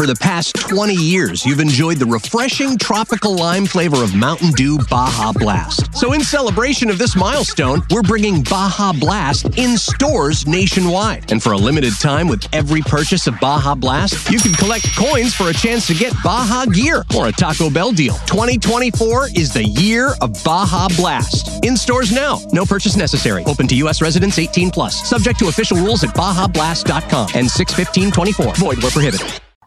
For the past 20 years, you've enjoyed the refreshing tropical lime flavor of Mountain Dew Baja Blast. So, in celebration of this milestone, we're bringing Baja Blast in stores nationwide. And for a limited time, with every purchase of Baja Blast, you can collect coins for a chance to get Baja gear or a Taco Bell deal. 2024 is the year of Baja Blast. In stores now. No purchase necessary. Open to U.S. residents 18 plus. Subject to official rules at BajaBlast.com and 61524. Void where prohibited.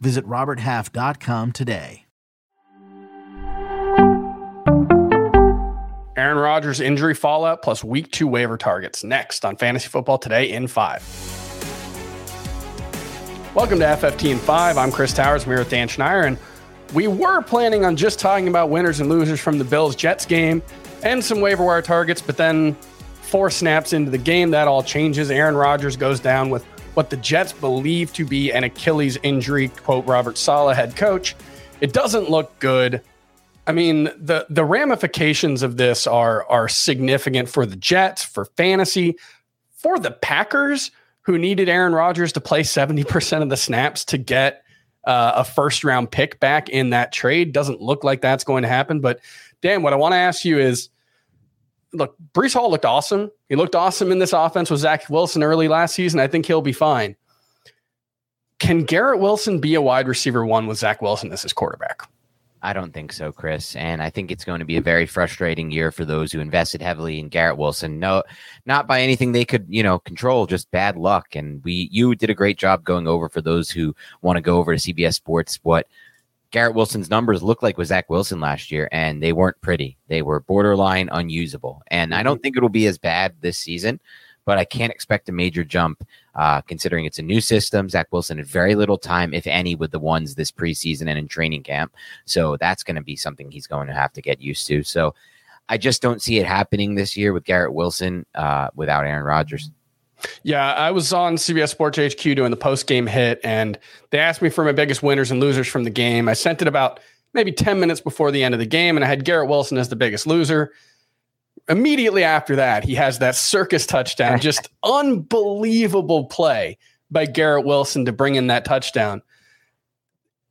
Visit RobertHalf.com today. Aaron Rodgers injury fallout plus week two waiver targets next on Fantasy Football Today in five. Welcome to FFT in five. I'm Chris Towers. I'm here with Dan Schneier, and we were planning on just talking about winners and losers from the Bills Jets game and some waiver wire targets, but then four snaps into the game, that all changes. Aaron Rodgers goes down with what the Jets believe to be an Achilles injury, quote Robert Saleh, head coach. It doesn't look good. I mean, the the ramifications of this are are significant for the Jets, for fantasy, for the Packers, who needed Aaron Rodgers to play 70% of the snaps to get uh, a first round pick back in that trade. Doesn't look like that's going to happen. But Dan, what I want to ask you is look, Breece Hall looked awesome. He looked awesome in this offense with Zach Wilson early last season. I think he'll be fine. Can Garrett Wilson be a wide receiver one with Zach Wilson as his quarterback? I don't think so, Chris. And I think it's going to be a very frustrating year for those who invested heavily in Garrett Wilson. No, not by anything they could, you know, control, just bad luck. And we, you did a great job going over for those who want to go over to CBS Sports what Garrett Wilson's numbers looked like with Zach Wilson last year, and they weren't pretty. They were borderline unusable. And I don't mm-hmm. think it'll be as bad this season, but I can't expect a major jump uh, considering it's a new system. Zach Wilson had very little time, if any, with the ones this preseason and in training camp. So that's going to be something he's going to have to get used to. So I just don't see it happening this year with Garrett Wilson uh, without Aaron Rodgers. Yeah, I was on CBS Sports HQ doing the post game hit, and they asked me for my biggest winners and losers from the game. I sent it about maybe 10 minutes before the end of the game, and I had Garrett Wilson as the biggest loser immediately after that, he has that circus touchdown. Just unbelievable play by Garrett Wilson to bring in that touchdown.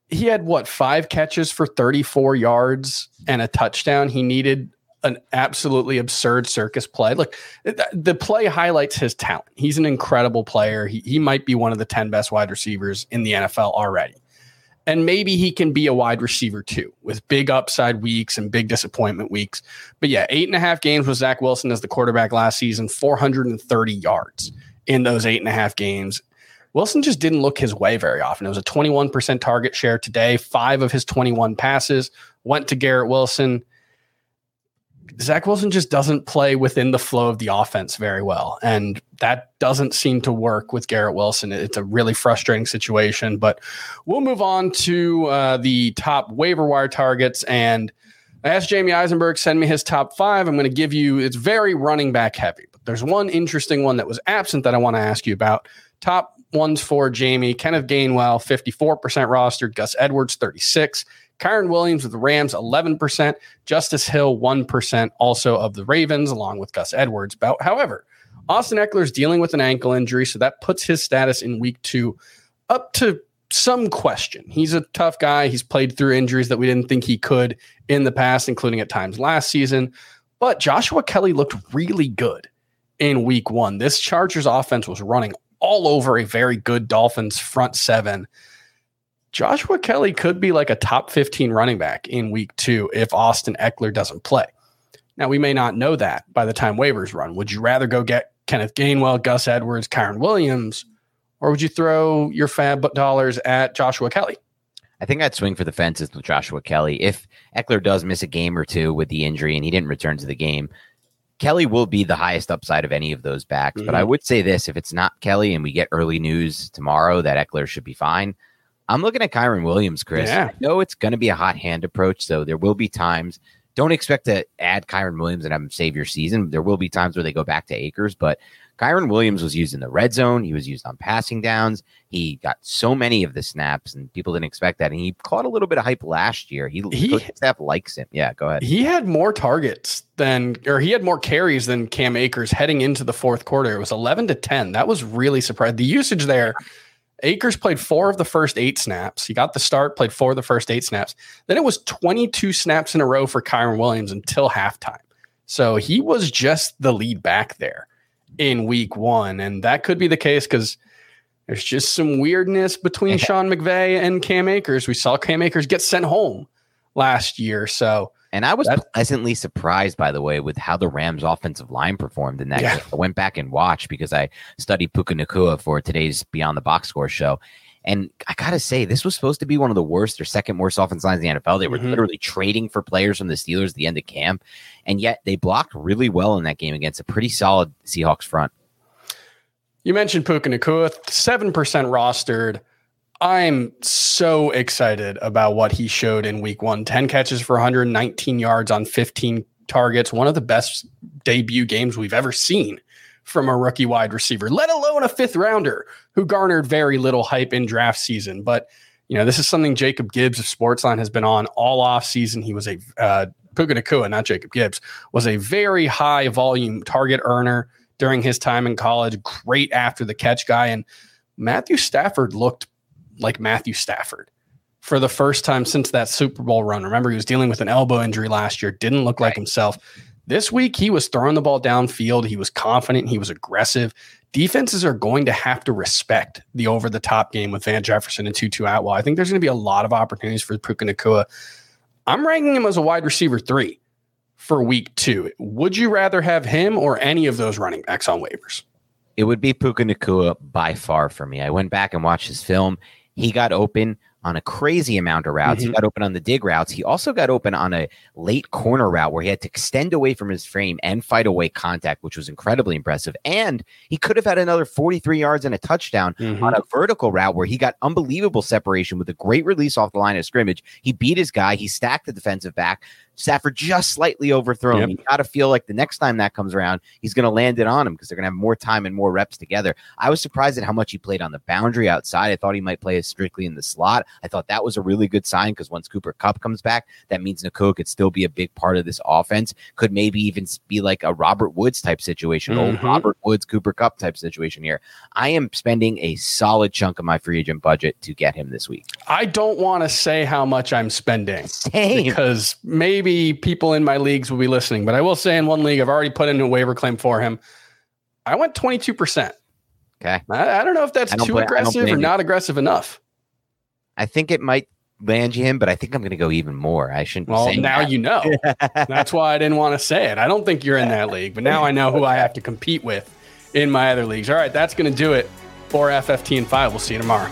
He had what, five catches for 34 yards and a touchdown. He needed an absolutely absurd circus play. Look, the play highlights his talent. He's an incredible player. He, he might be one of the 10 best wide receivers in the NFL already. And maybe he can be a wide receiver too, with big upside weeks and big disappointment weeks. But yeah, eight and a half games with Zach Wilson as the quarterback last season, 430 yards in those eight and a half games. Wilson just didn't look his way very often. It was a 21% target share today. Five of his 21 passes went to Garrett Wilson. Zach Wilson just doesn't play within the flow of the offense very well. And that doesn't seem to work with Garrett Wilson. It's a really frustrating situation. But we'll move on to uh, the top waiver wire targets. And I asked Jamey Eisenberg, send me his top five. I'm going to give you, it's very running back heavy. But there's one interesting one that was absent that I want to ask you about. Top ones for Jamey Kenneth Gainwell, 54% rostered, Gus Edwards, 36. Kyren Williams with the Rams, 11%. Justice Hill, 1%, also of the Ravens, along with Gus Edwards. But, however, Austin Ekeler is dealing with an ankle injury, so that puts his status in week two up to some question. He's a tough guy. He's played through injuries that we didn't think he could in the past, including at times last season. But Joshua Kelley looked really good in week one. This Chargers offense was running all over a very good Dolphins front seven. Joshua Kelley could be like a top 15 running back in week two if Austin Ekeler doesn't play. Now, we may not know that by the time waivers run. Would you rather go get Kenneth Gainwell, Gus Edwards, Kyren Williams, or would you throw your FAAB dollars at Joshua Kelley? I think I'd swing for the fences with Joshua Kelley. If Ekeler does miss a game or two with the injury and he didn't return to the game, Kelley will be the highest upside of any of those backs. Mm-hmm. But I mm-hmm. would say this if it's not Kelly and we get early news tomorrow that Ekeler should be fine, I'm looking at Kyren Williams, Chris. Yeah. I know it's going to be a hot hand approach, so there will be times. Don't expect to add Kyren Williams and have him save your season. There will be times where they go back to Akers, but Kyren Williams was used in the red zone. He was used on passing downs. He got so many of the snaps, and people didn't expect that. And he caught a little bit of hype last year. He, He- staff likes him. Yeah, go ahead. He had more targets than, or he had more carries than Cam Akers heading into the fourth quarter. It was 11 to 10. That was really surprising. The usage there, Akers played four of the first eight snaps. He got the start, played four of the first eight snaps. Then it was 22 snaps in a row for Kyren Williams until halftime. So he was just the lead back there in week one. And that could be the case because there's just some weirdness between Sean McVay and Cam Akers. We saw Cam Akers get sent home last year. So And I was pleasantly surprised, by the way, with how the Rams' offensive line performed in that Yeah. game. I went back and watched because I studied Puka Nacua for today's Beyond the Box Score show. And I gotta say, this was supposed to be one of the worst or second worst offensive lines in the NFL. They were Mhm. literally trading for players from the Steelers at the end of camp, and yet they blocked really well in that game against a pretty solid Seahawks front. You mentioned Puka Nacua, 7% rostered. I'm so excited about what he showed in week one 10 catches for 119 yards on 15 targets. One of the best debut games we've ever seen from a rookie wide receiver, let alone a fifth rounder who garnered very little hype in draft season. But, you know, this is something Jacob Gibbs of Sportsline has been on all off season. He was a, uh, Puka Nacua, not Jacob Gibbs, was a very high volume target earner during his time in college. Great after the catch guy. And Matthew Stafford looked like Matthew Stafford for the first time since that Super Bowl run. Remember, he was dealing with an elbow injury last year, didn't look like himself. This week, he was throwing the ball downfield. He was confident. He was aggressive. Defenses are going to have to respect the over the top game with Van Jefferson and Tutu Atwell. I think there's going to be a lot of opportunities for Puka Nacua. I'm ranking him as a wide receiver three for week two. Would you rather have him or any of those running backs on waivers? It would be Puka Nacua by far for me. I went back and watched his film. He got open on a crazy amount of routes. He Mhm. got open on the dig routes. He also got open on a late corner route where he had to extend away from his frame and fight away contact, which was incredibly impressive. And he could have had another 43 yards and a touchdown on a vertical route where he got unbelievable separation with a great release off the line of scrimmage. He beat his guy. He stacked the defensive back. Stafford just slightly overthrown. Yep. You got to feel like the next time that comes around, he's going to land it on him because they're going to have more time and more reps together. I was surprised at how much he played on the boundary outside. I thought he might play strictly in the slot. I thought that was a really good sign because once Cooper Kupp comes back, that means Nacua could still be a big part of this offense. Could maybe even be like a Robert Woods type situation, old Mhm. Robert Woods, Cooper Kupp type situation here. I am spending a solid chunk of my free agent budget to get him this week. I don't want to say how much I'm spending Same. because maybe people in my leagues will be listening, but I will say in one league, I've already put in a waiver claim for him. I went 22%. Okay. I, I don't know if that's too blame- aggressive or not aggressive enough. I think it might land you him, but I think I'm going to go even more. I shouldn't be Well, now that. you know. That's why I didn't want to say it. I don't think you're in that league, but now I know who I have to compete with in my other leagues. All right, that's going to do it for FFT and 5. We'll see you tomorrow.